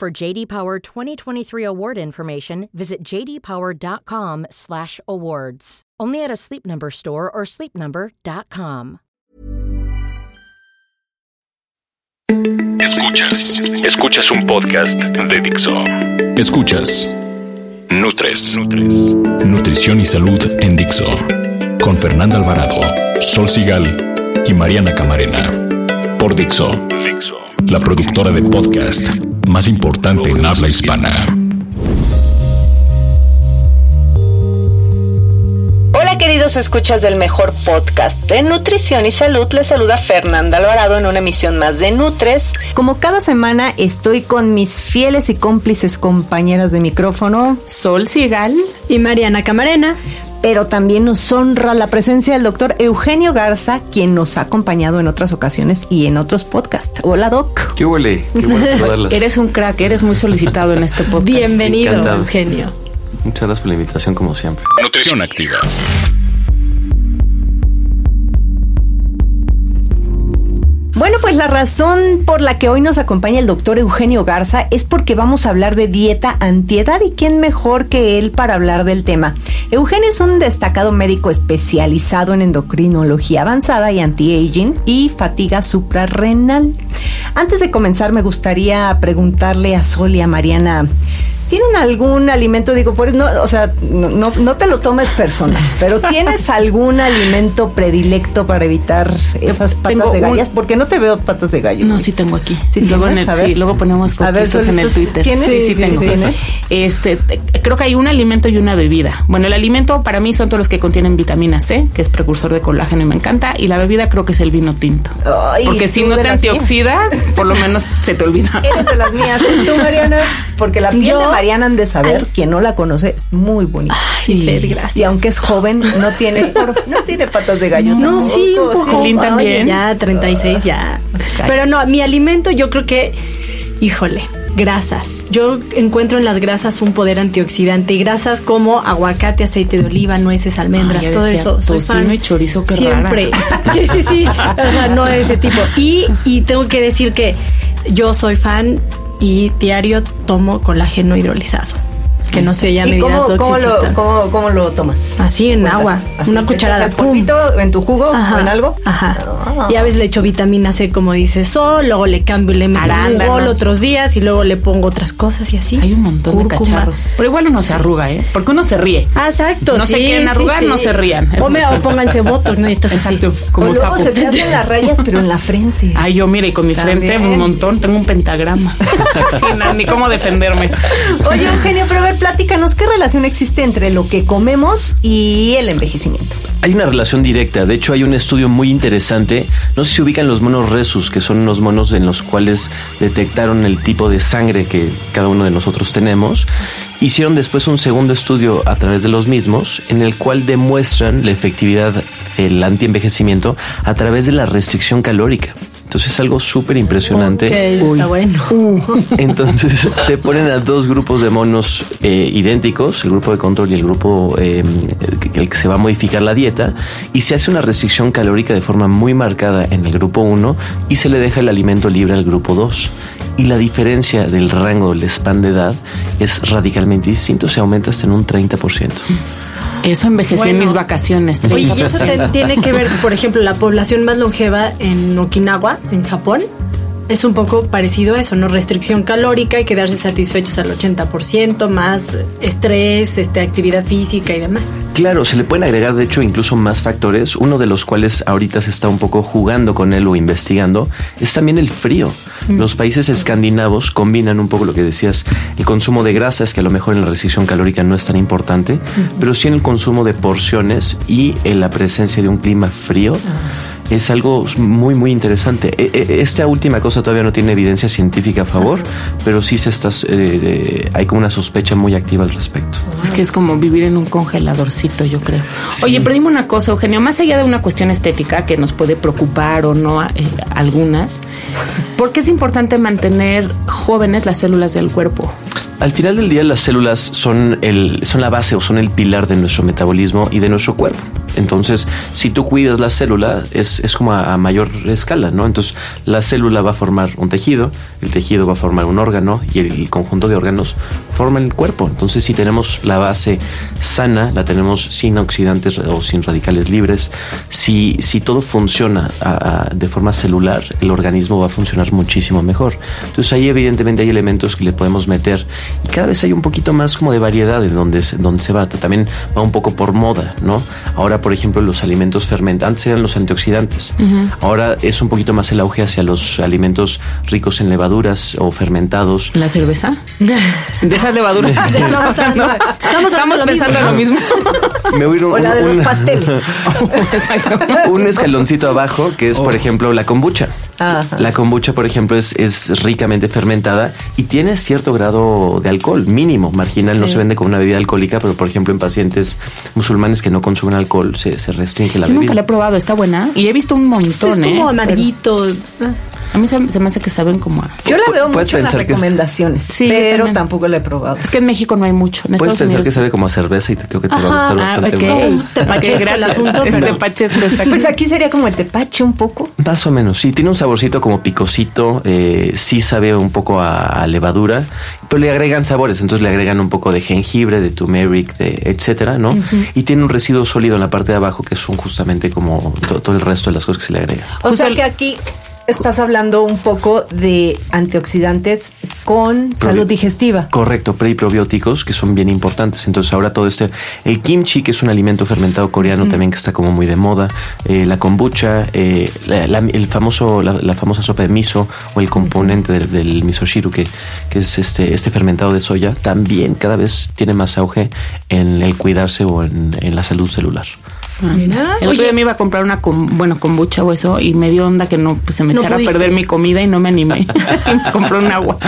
For JD Power 2023 award information, visit jdpower.com/awards. Only at a Sleep Number store or sleepnumber.com. Escuchas, escuchas un podcast de Dixo. Escuchas Nutres, Nutrición y Salud en Dixo. Con Fernanda Alvarado, Sol Sigal y Mariana Camarena. Por Dixo, la productora de podcast más importante en habla hispana. Hola queridos escuchas del mejor podcast de nutrición y salud, les saluda Fernanda Alvarado en una emisión más de Nutres. Como cada semana estoy con mis fieles y cómplices compañeras de micrófono, Sol Sigal y Mariana Camarena. Pero también nos honra la presencia del doctor Eugenio Garza, quien nos ha acompañado en otras ocasiones y en otros podcasts. Hola, Doc. ¿Qué huele? Qué bueno. Eres un crack, eres muy solicitado en este podcast. Bienvenido, Encantado. Eugenio. Muchas gracias por la invitación, como siempre. Nutrición activa. Bueno, pues la razón por la que hoy nos acompaña el doctor Eugenio Garza es porque vamos a hablar de dieta antiedad y quién mejor que él para hablar del tema. Eugenio es un destacado médico especializado en endocrinología avanzada y anti-aging y fatiga suprarrenal. Antes de comenzar me gustaría preguntarle a Sol y a Mariana, ¿tienen algún alimento? Digo, por, no, o sea, no, no, no te lo tomes personal, pero ¿tienes algún alimento predilecto para evitar esas patas Tengo de un- gallas? Porque no te veo patas de gallo. No, sí tengo aquí. ¿Sí luego, en el- sí, luego ponemos fotitos en el Twitter. ¿tienes? Sí, sí, Sí, tengo. tienes. Este, te- creo que hay un alimento y una bebida. Bueno, el alimento para mí son todos los que contienen vitamina C, que es precursor de colágeno y me encanta. Y la bebida creo que es el vino tinto. Ay, Porque si no te mías. antioxidas, por lo menos se te olvida. Eres de las mías. ¿Y tú, Mariana? Porque la piel Yo- de Mariana han de saber, quien no la conoce, es muy bonita. Sí. Fer, gracias. Y aunque es joven, no tiene, no tiene patas de gallo. No, tampoco, sí, un poco. También. Ya, 36 ya. Pero no, mi alimento yo creo que, híjole, grasas. Yo encuentro en las grasas un poder antioxidante y grasas como aguacate, aceite de oliva, nueces, almendras, todo decía, eso. Soy fan. y chorizo, qué Siempre. rara. Sí, sí, sí. O sea, no de ese tipo. Y, y tengo que decir que yo soy fan y diario tomo colágeno hidrolizado. Que no sé, ya me ¿Y cómo, cómo lo, cómo, cómo lo tomas? Así en Cuenta. agua, Así, una ¿te cucharada, el polvito en tu jugo o en algo? Ajá. Ah. Y a veces le echo vitamina C, como dice Sol, luego le cambio, le meto Arándanos. otros días y luego le pongo otras cosas y así. Hay un montón de cacharros. Pero igual uno se arruga, ¿eh? Porque uno se ríe. Ah, exacto. No se quieren arrugar, sí. no se rían. Es O, me, o pónganse votos, ¿no? Y estás así. Exacto, O como luego sapo. se te hacen las rayas, pero en la frente. Ay, yo mire, con mi frente un montón, tengo un pentagrama. Sí, no, ni cómo defenderme. Oye, Eugenio, pero a ver, platícanos, ¿qué relación existe entre lo que comemos y el envejecimiento? Hay una relación directa. De hecho, hay un estudio muy interesante. No sé si ubican los monos Resus, que son unos monos en los cuales detectaron el tipo de sangre que cada uno de nosotros tenemos. Hicieron después un segundo estudio a través de los mismos, en el cual demuestran la efectividad del antienvejecimiento a través de la restricción calórica. Entonces es algo súper impresionante. Ok, está bueno. Entonces se ponen a dos grupos de monos eh, idénticos, el grupo de control y el grupo eh, el que- se va a modificar la dieta, y se hace una restricción calórica de forma muy marcada en el grupo 1 y se le deja el alimento libre al grupo 2. Y la diferencia del rango del span de edad es radicalmente distinto, se aumenta hasta en un 30%. Eso envejecí en mis vacaciones. Oye, y 30%. eso tiene que ver, por ejemplo, la población más longeva en Okinawa, en Japón, es un poco parecido a eso, ¿no? Restricción calórica y quedarse satisfechos al 80%, más estrés, este, actividad física y demás. Claro, se le pueden agregar de hecho incluso más factores, uno de los cuales ahorita se está un poco jugando con él o investigando, es también el frío. Los países escandinavos combinan un poco lo que decías, el consumo de grasas, que a lo mejor en la restricción calórica no es tan importante, pero sí en el consumo de porciones y en la presencia de un clima frío. Es algo muy, muy interesante. E, e, esta última cosa todavía no tiene evidencia científica a favor, pero sí se está, eh, hay como una sospecha muy activa al respecto. Es que es como vivir en un congeladorcito, yo creo. Oye, pero dime una cosa, Eugenio, más allá de una cuestión estética que nos puede preocupar o no eh, algunas, ¿por qué es importante mantener jóvenes las células del cuerpo? Al final del día las células son, el, son la base o son el pilar de nuestro metabolismo y de nuestro cuerpo. Entonces, si tú cuidas la célula, es, es como a, mayor escala, ¿no? Entonces, la célula va a formar un tejido, el tejido va a formar un órgano y el, conjunto de órganos forma el cuerpo. Entonces, si tenemos la base sana, la tenemos sin oxidantes o sin radicales libres, si, si todo funciona de forma celular, el organismo va a funcionar muchísimo mejor. Entonces, ahí evidentemente hay elementos que le podemos meter y cada vez hay un poquito más como de variedad donde, donde se va. También va un poco por moda, ¿no? Ahora, ejemplo, los alimentos fermentantes eran los antioxidantes. Ahora es un poquito más el auge hacia los alimentos ricos en levaduras o fermentados. ¿La cerveza? De esas levaduras. Estamos, pensando en lo mismo. Me voy o la de los pasteles. un escaloncito abajo, que es, por oh. ejemplo, la kombucha. La kombucha, por ejemplo, es, es ricamente fermentada y tiene cierto grado de alcohol, mínimo, marginal. No se vende como una bebida alcohólica, pero por ejemplo en pacientes musulmanes que no consumen alcohol se, restringe la Yo bebida. Nunca la he probado, está buena. Y he visto un montón. es como ¿eh? amarguito. A mí se, me hace que saben como Yo la veo mucho en las recomendaciones, sí, pero tampoco la he probado. Es que en México no hay mucho. En Puedes pensar que sabe como a cerveza y creo que te va a gustar ah, bastante más. Tepache el asunto, tepache es Pues aquí sería como el tepache un poco. Más o menos, sí. Tiene un saborcito como picosito, eh, sí sabe un poco a, levadura, pero le agregan sabores. Entonces le agregan un poco de jengibre, de turmeric, de etcétera, ¿no? Y tiene un residuo sólido en la parte de abajo que son justamente como todo el resto de las cosas que se le agregan. O sea que aquí estás hablando un poco de antioxidantes con salud digestiva. Correcto, pre y probióticos que son bien importantes. Entonces ahora todo este, el kimchi, que es un alimento fermentado coreano también que está como muy de moda, eh, la kombucha, eh, la, el famoso, la, famosa sopa de miso o el componente del, miso shiru, que, que es este, este fermentado de soya, también cada vez tiene más auge en el cuidarse o en la salud celular. El otro día me iba a comprar una, con, bueno, kombucha o eso y me dio onda que no pues, se me echara a perder mi comida y no me animé. Compré un agua.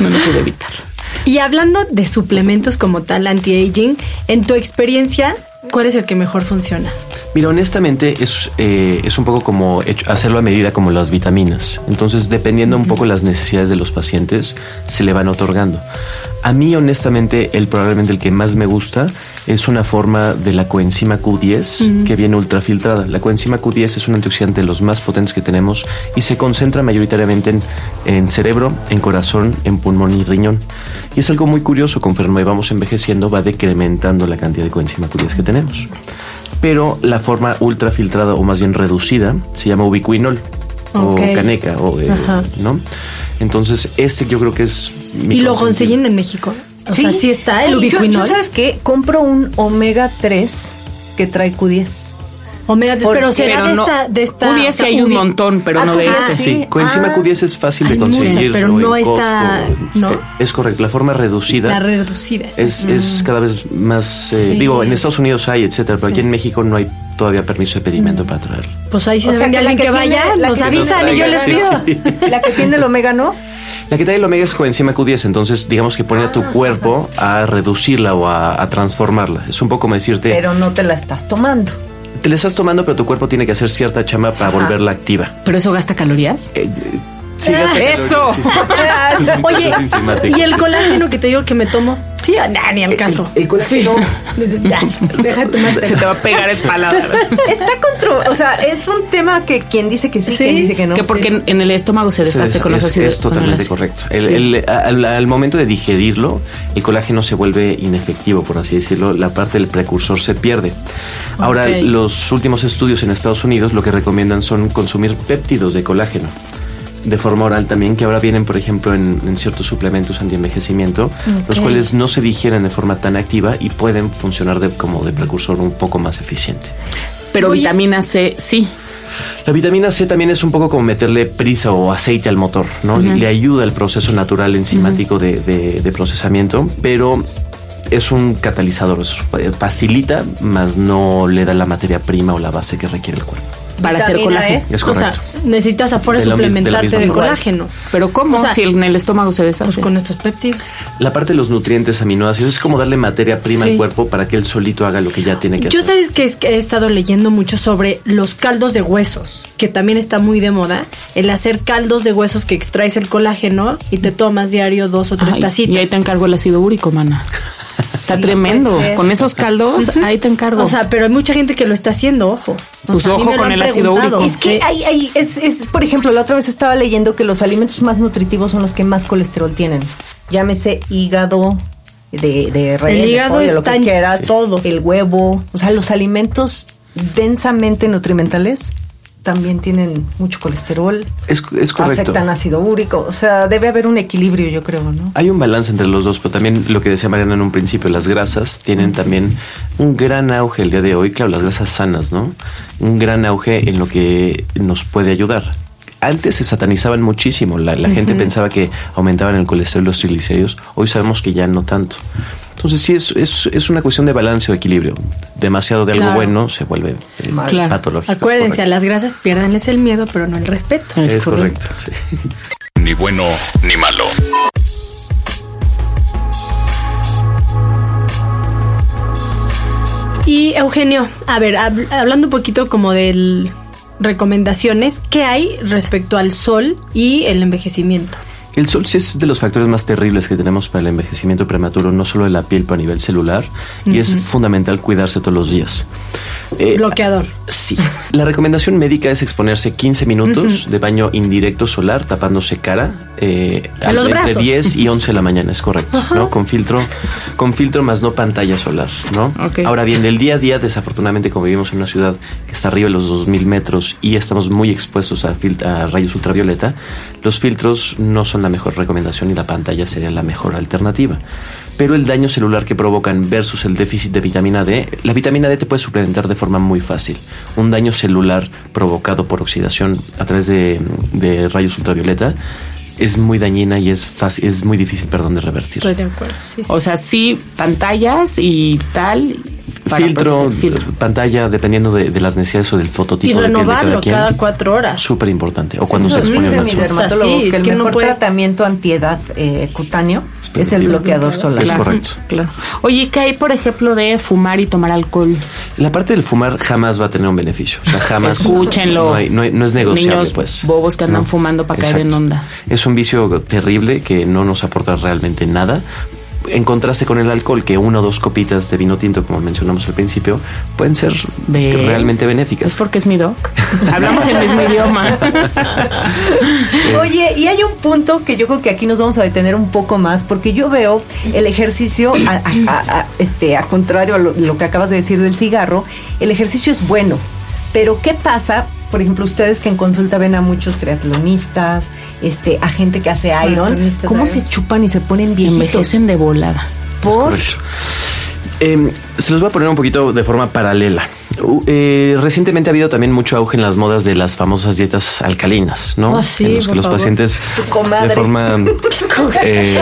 no lo pude evitar. Y hablando de suplementos como tal anti-aging, en tu experiencia, ¿cuál es el que mejor funciona? Mira, honestamente es, eh, es un poco como hacerlo a medida como las vitaminas. Entonces, dependiendo un poco las necesidades de los pacientes, se le van otorgando. A mí, honestamente, el probablemente el que más me gusta es una forma de la coenzima Q10 que viene ultrafiltrada. La coenzima Q10 es un antioxidante de los más potentes que tenemos y se concentra mayoritariamente en, cerebro, en corazón, en pulmón y riñón. Y es algo muy curioso, conforme vamos envejeciendo va decrementando la cantidad de coenzima Q10 que tenemos. Pero la forma ultrafiltrada o más bien reducida se llama ubiquinol o caneca, o, eh, ¿no? Entonces, este yo creo que es... ¿Y lo consiguen en México? O sí, sea, sí está el ubiquinol. Yo, ¿sabes qué? Compro un omega 3 que trae Q10. Omega 3, pero será de, esta, de esta... Q10 hay un montón, pero no de este. Sí, coenzima ah, Q10 es fácil de conseguir. pero no está... No. Eh, es correcto, la forma reducida. La reducida. Es, es cada vez más... Eh, digo, en Estados Unidos hay, etcétera, pero aquí en México no hay todavía permiso de pedimento para traerlo. Pues ahí se o que alguien que, vaya, nos avisan y yo les pido. La que tiene el omega, ¿no? La que trae el omega es coenzima Q10, entonces digamos que pone a tu ah. cuerpo a reducirla o a, transformarla. Es un poco como decirte... Pero no te la estás tomando. Te la estás tomando, pero tu cuerpo tiene que hacer cierta chamba para volverla activa. ¿Pero eso gasta calorías? Eh, Sí, eso. Oye, ¿y el colágeno que te digo que me tomo? Sí, ni al caso. El, colágeno. Ya, deja Se te va a pegar el paladar. Está contra. O sea, es un tema que quien dice que sí, quien dice que no. Que porque en el estómago se deshace con los ácidos. Es totalmente correcto. al, momento de digerirlo, el colágeno se vuelve inefectivo, por así decirlo. La parte del precursor se pierde. Ahora, los últimos estudios en Estados Unidos lo que recomiendan son consumir péptidos de colágeno de forma oral también, que ahora vienen, por ejemplo, en, ciertos suplementos anti-envejecimiento, los cuales no se digieren de forma tan activa y pueden funcionar de, como de precursor un poco más eficiente. Pero vitamina C sí. La vitamina C también es un poco como meterle prisa o aceite al motor, ¿no? Le ayuda al proceso natural enzimático de, procesamiento, pero es un catalizador, facilita, más no le da la materia prima o la base que requiere el cuerpo. Para hacer Vitamina colágeno. E. Es O sea, correcto. necesitas afuera De suplementarte de, colágeno. Pero ¿cómo? O sea, si en el estómago se deshace. Pues con estos péptidos. La parte de los nutrientes aminoácidos es como darle materia prima Sí. al cuerpo para que él solito haga lo que ya tiene que Yo hacer. sabes que, es que he estado leyendo mucho sobre los caldos de huesos, que también está muy de moda, el hacer caldos de huesos que extraes el colágeno y te tomas diario dos o tres Ay, tacitas. y ahí te encargo el ácido úrico, mana. Está tremendo. Con esos caldos, ahí te encargo. O sea, pero hay mucha gente que lo está haciendo, ojo. O Pues sea, mí ojo con el ácido úrico. Es que Sí. hay, hay- es, es, por ejemplo, la otra vez estaba leyendo que los alimentos más nutritivos son los que más colesterol tienen. Llámese hígado, de, de relleno, El hígado pollo, lo que quieras, todo. el huevo, o sea, los alimentos densamente nutrimentales también tienen mucho colesterol, Es, es correcto. afectan ácido úrico, o sea, debe haber un equilibrio, yo creo, ¿no? Hay un balance entre los dos, pero también lo que decía Mariana en un principio, las grasas tienen también un gran auge el día de hoy, claro, las grasas sanas, ¿no? Un gran auge en lo que nos puede ayudar. Antes se satanizaban muchísimo, la, la gente pensaba que aumentaban el colesterol y los triglicéridos, hoy sabemos que ya no tanto. Entonces sí, es, es, es una cuestión de balance o equilibrio. Demasiado de algo Claro. bueno se vuelve eh, Claro. patológico. es Acuérdense, a correcto. las grasas piérdanles el miedo, pero no el respeto. Es correcto, sí. Ni bueno ni malo. Y Eugenio, a ver, hab- hablando un poquito como de recomendaciones, ¿qué hay respecto al sol y el envejecimiento? El sol sí es de los factores más terribles que tenemos para el envejecimiento prematuro, no solo de la piel, pero a nivel celular, y es fundamental cuidarse todos los días. Eh, Bloqueador. Sí. La recomendación médica es exponerse 15 minutos de baño indirecto solar, tapándose cara. Eh, A los entre brazos. 10 y 11 de la mañana, es correcto, ¿no? Con filtro, con filtro más no pantalla solar, ¿no? Ok. Ahora bien, del día a día, desafortunadamente, como vivimos en una ciudad que está arriba de los 2000 metros y estamos muy expuestos a, a rayos ultravioleta, los filtros no son la mejor recomendación y la pantalla sería la mejor alternativa. Pero el daño celular que provocan versus el déficit de vitamina D, la vitamina D te puede suplementar de forma muy fácil. Un daño celular provocado por oxidación a través de, de rayos ultravioleta es muy dañina y es fácil, es muy difícil, perdón, de revertir. Estoy de acuerdo. Sí, sí. O sea, sí, pantallas y tal. Para filtro, filtro. pantalla, dependiendo de, de las necesidades o del y fototipo de piel de renovarlo cada cada cuatro horas. Súper importante. O cuando Eso se expone dice al mi dermatólogo O sea, sí, que el que no mejor puedes- tratamiento antiedad eh, cutáneo es el bloqueador solar. Es correcto. Claro. Oye, ¿qué hay, por ejemplo, de fumar y tomar alcohol? La parte del fumar jamás va a tener un beneficio. O sea, jamás. Escúchenlo. No, hay- no hay- no es negociable, Niños pues. bobos que andan fumando para caer en Exacto. onda. Es un vicio terrible que no nos aporta realmente nada. En contraste con el alcohol, que una o dos copitas de vino tinto, como mencionamos al principio, pueden ser ¿Ves? realmente benéficas. Es porque es mi doc. Hablamos el mismo idioma. Oye, y hay un punto que yo creo que aquí nos vamos a detener un poco más, porque yo veo el ejercicio, a, a- a- a- este, a contrario a lo, lo que acabas de decir del cigarro, el ejercicio es bueno, pero ¿qué pasa? Por ejemplo, ustedes que en consulta ven a muchos triatlonistas, este, a gente que hace iron, ¿cómo se chupan y se ponen viejitos? Envejecen de volada. Por. Eh, se los voy a poner un poquito de forma paralela. Uh, eh, recientemente ha habido también mucho auge en las modas de las famosas dietas alcalinas, ¿no? Ah, sí, en los que los favor. pacientes Tu comadre. de forma eh.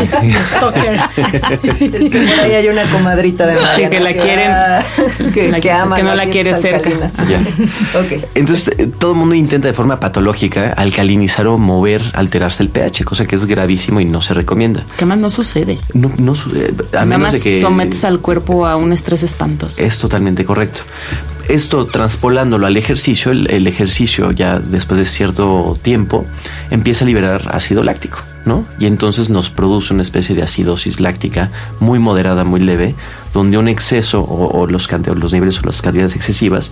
Es que por ahí hay una comadrita de Mariana que la quieren- que, la- que ama que no la quiere cerca. Ya. Entonces, eh, todo el mundo intenta de forma patológica alcalinizar o mover, alterarse el pH, cosa que es gravísimo y no se recomienda. ¿Qué más no sucede? No, no su- eh, a Nada menos más de que sometes al cuerpo a un estrés espantoso. es totalmente correcto. Esto transpolándolo al ejercicio, el, el ejercicio ya después de cierto tiempo empieza a liberar ácido láctico, ¿no? Y entonces nos produce una especie de acidosis láctica muy moderada, muy leve, donde un exceso o, los, niveles o las cantidades excesivas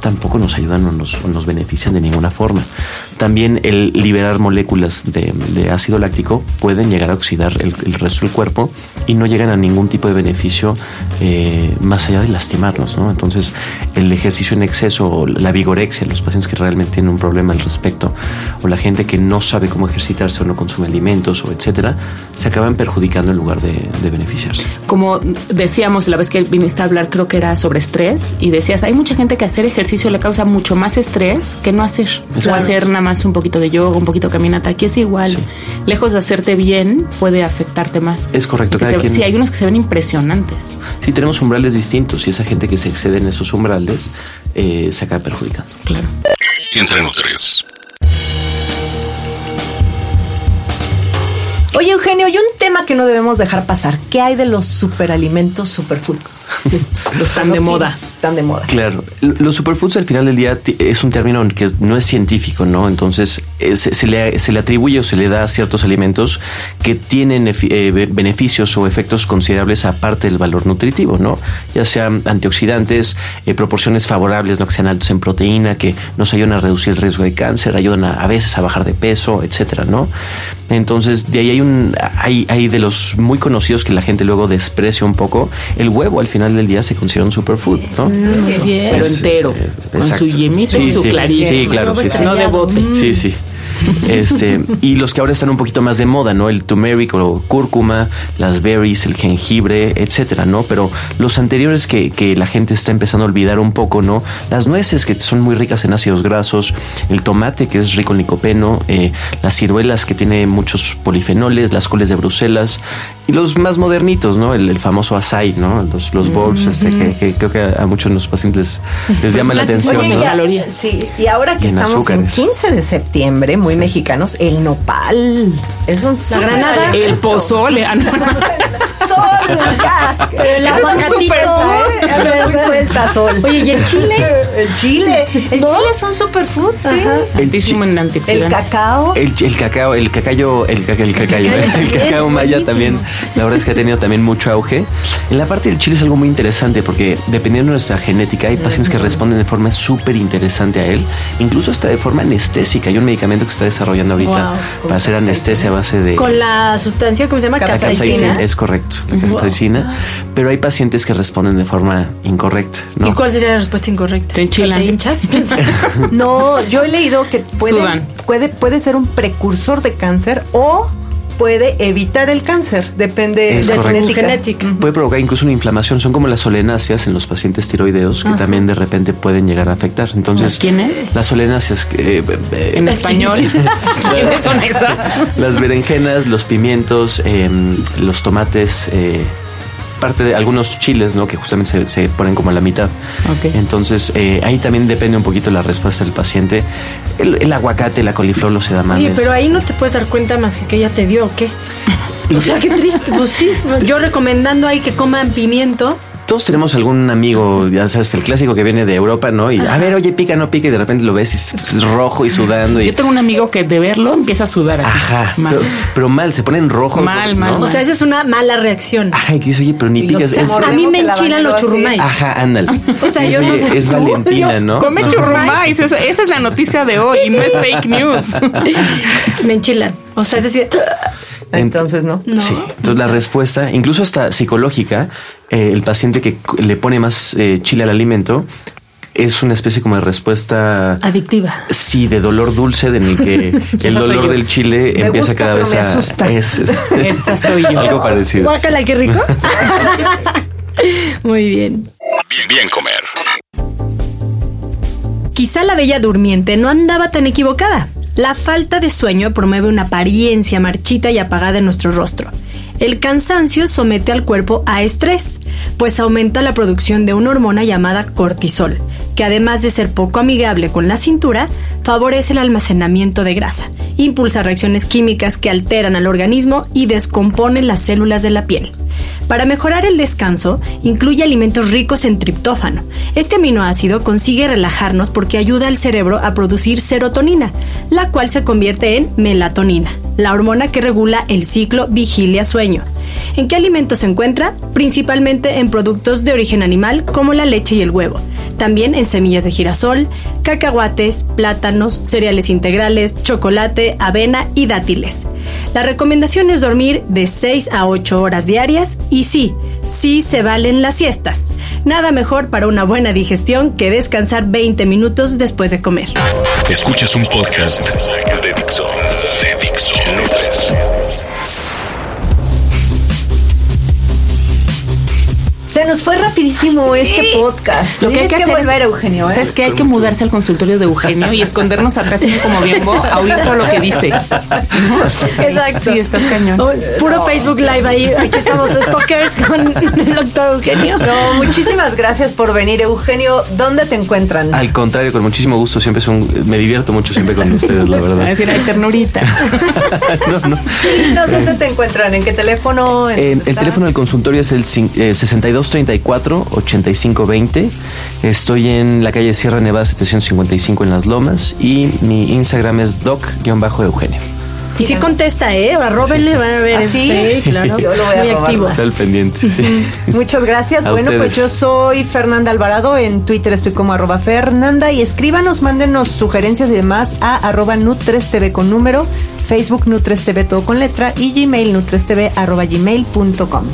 tampoco nos ayudan o nos, benefician de ninguna forma. También el liberar moléculas de, ácido láctico pueden llegar a oxidar el, resto del cuerpo y no llegan a ningún tipo de beneficio eh, más allá de lastimarnos, ¿no? Entonces, el ejercicio en exceso, o la vigorexia, los pacientes que realmente tienen un problema al respecto, o la gente que no sabe cómo ejercitarse o no consume alimentos, o etcétera, se acaban perjudicando en lugar de, de beneficiarse. Como decíamos la vez que viniste a hablar, creo que era sobre estrés, y decías, hay mucha gente que hacer ejercicio le causa mucho más estrés que no hacer. O hacer nada más un poquito de yoga, un poquito de caminata. Aquí es igual. Lejos de hacerte bien, puede afectarte más. Es correcto, cada se- quien- Sí, hay unos que se ven impresionantes. Sí, tenemos umbrales distintos y esa gente que se excede en esos umbrales eh, se acaba perjudicando. Claro. entre Nutres. Oye, Eugenio, y un tema que no debemos dejar pasar. ¿Qué hay de los superalimentos superfoods? Estos, los están de moda. Están de moda. Claro. Los superfoods al final del día es un término que no es científico, ¿no? Entonces eh, se, le, se, le, atribuye o se le da a ciertos alimentos que tienen eh, beneficios o efectos considerables aparte del valor nutritivo, ¿no? Ya sean antioxidantes, eh, proporciones favorables, ¿no? Que sean altos en proteína, que nos ayudan a reducir el riesgo de cáncer, ayudan a, a veces a bajar de peso, etcétera, ¿no? Entonces, de ahí hay un hay, hay de los muy conocidos que la gente luego desprecia un poco. El huevo al final del día se considera un superfood, ¿no? Pero entero, con su yemito y su sí, Sí, claro, sí, No de bote. Sí, sí. Este, y los que ahora están un poquito más de moda, ¿no? El turmeric o cúrcuma, las berries, el jengibre, etcétera, ¿no? Pero los anteriores que, que, la gente está empezando a olvidar un poco, ¿no? Las nueces que son muy ricas en ácidos grasos, el tomate que es rico en licopeno, eh, las ciruelas que tiene muchos polifenoles, las coles de Bruselas, y los más modernitos, ¿no? El, famoso açaí, ¿no? Los, los bowls, este, que, creo que a, muchos de los pacientes les llama la atención. ¿no? calorías. Sí, y ahora que estamos en 15 de septiembre, muy mexicanos, el nopal es un La granada, el pozole. Ah, sol, ya. La es ¿eh? suelta, sol. Oye, ¿y el chile? El chile. El chile es un superfood, sí. El, el cacao. El, el cacao, el cacao, el, cacao, el cacao, el cacao maya también la verdad es que ha tenido también mucho auge. En la parte del chile es algo muy interesante porque dependiendo de nuestra genética hay pacientes que responden de forma súper interesante a él, incluso hasta de forma anestésica. Hay un medicamento que se está desarrollando ahorita para hacer anestesia a base de... Con la sustancia, ¿cómo se llama? Capsaicina. Es correcto, la capsaicina. Pero hay pacientes que responden de forma incorrecta. ¿no? ¿Y cuál sería la respuesta incorrecta? ¿Te hinchas? no, yo he leído que puede, puede, puede ser un precursor de cáncer o puede evitar el cáncer, depende de la genética. Puede provocar incluso una inflamación, son como las solenáceas en los pacientes tiroideos que también de repente pueden llegar a afectar. Entonces, ¿quiénes? Las solenáceas eh, eh, en español. ¿Quiénes son esas? Las berenjenas, los pimientos, em, los tomates, eh, parte de algunos chiles, ¿no? Que justamente se, ponen como a la mitad. Entonces, eh, ahí también depende un poquito la respuesta del paciente. El, aguacate, la coliflor lo se da más. Oye, pero ahí no te puedes dar cuenta más que que ella te dio o qué. O sea, qué triste. Pues sí, yo recomendando ahí que coman pimiento todos tenemos algún amigo, ya sabes, el clásico que viene de Europa, ¿no? Y a ver, oye, pica, no pica, y de repente lo ves y es, rojo y sudando. Y... Yo tengo un amigo que de verlo empieza a sudar así. Ajá. Mal. Pero, mal, se pone en rojo. Mal, mal, O sea, esa es una mala reacción. Ajá, y que dice, oye, pero ni picas. Es, a mí me enchilan los churrumais. Ajá, ándale. o sea, yo no sé. Es Valentina, ¿no? Come churrumais. Esa es la noticia de hoy, no es fake news. me enchilan. O sea, es decir. Entonces, ¿no? Sí. Entonces, la respuesta, incluso hasta psicológica, eh, el paciente que le pone más eh, chile al alimento es una especie como de respuesta adictiva. Sí, de dolor dulce, de el que el dolor del chile empieza cada vez a. Asusta. Es, Esa soy yo. Algo parecido. Guácala, qué rico. Muy bien. Bien, bien comer. Quizá la bella durmiente no andaba tan equivocada. La falta de sueño promueve una apariencia marchita y apagada en nuestro rostro. El cansancio somete al cuerpo a estrés, pues aumenta la producción de una hormona llamada cortisol, que además de ser poco amigable con la cintura, favorece el almacenamiento de grasa, impulsa reacciones químicas que alteran al organismo y descomponen las células de la piel. Para mejorar el descanso, incluye alimentos ricos en triptófano. Este aminoácido consigue relajarnos porque ayuda al cerebro a producir serotonina, la cual se convierte en melatonina, la hormona que regula el ciclo vigilia-sueño. ¿En qué alimentos se encuentra? Principalmente en productos de origen animal como la leche y el huevo. También en semillas de girasol, cacahuates, plátanos, cereales integrales, chocolate, avena y dátiles. La recomendación es dormir de 6 a 8 horas diarias y sí, sí se valen las siestas. Nada mejor para una buena digestión que descansar 20 minutos después de comer. Escuchas un podcast de nos fue rapidísimo este podcast. Lo que hay que, que hacer volver, es, Eugenio. ¿eh? Es que hay que mudarse al consultorio de Eugenio y escondernos atrás como bienbo a oír todo lo que dice. Exacto. Sí, estás cañón. Puro. Facebook Live ahí. Aquí estamos stalkers con el doctor Eugenio. No, muchísimas gracias por venir, Eugenio. ¿Dónde te encuentran? Al contrario, con muchísimo gusto. Siempre es un, me divierto mucho siempre con ustedes, la verdad. Es decir, hay ternurita. no, no. ¿dónde te encuentran? ¿En qué teléfono? ¿En el teléfono del consultorio es el eh, 62 234-8520. Estoy en la calle Sierra Nevada 755 en Las Lomas y mi Instagram es doc-eugenio. Sí, sí contesta, ¿eh? Arróbenle, van a ver. ¿Ah, sí? claro. Yo lo voy Muy a activo. Está al pendiente. Muchas gracias. bueno, pues yo soy Fernanda Alvarado. En Twitter estoy como arroba Fernanda. Y escríbanos, mándenos sugerencias y demás a arroba Nutres con número, Facebook Nutres TV todo con letra y Gmail nutrestv arroba gmail.com.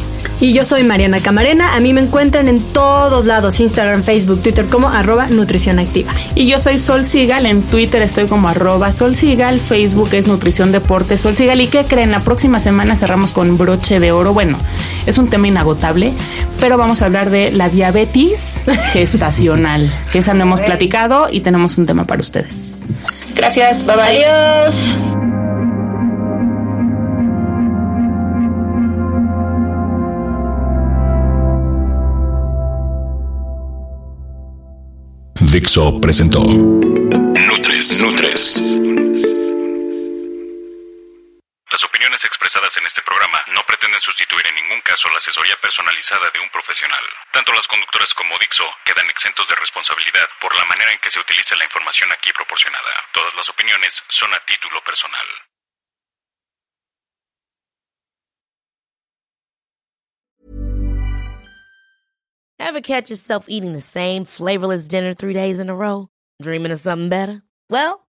Y yo soy Mariana Camarena. A mí me encuentran en todos lados, Instagram, Facebook, Twitter como arroba Nutrición Activa. Y yo soy Sol Sigal. En Twitter estoy como arroba Sol Sigal. Facebook es Nutrición Deporte Sol Sigal. ¿Y qué creen? La próxima semana cerramos con broche de oro. Bueno, es un tema inagotable, pero vamos a hablar de la diabetes gestacional, que esa no hemos platicado y tenemos un tema para ustedes. Gracias. Bye bye. Adiós. Dixo presentó Nutres. Nutres. Opiniones expresadas en este programa no pretenden sustituir en ningún caso la asesoría personalizada de un profesional. Tanto las conductoras como Dixo quedan exentos de responsabilidad por la manera en que se utiliza la información aquí proporcionada. Todas las opiniones son a título personal. Ever catch yourself eating the same flavorless dinner three days in a row? Dreaming of something better? Well,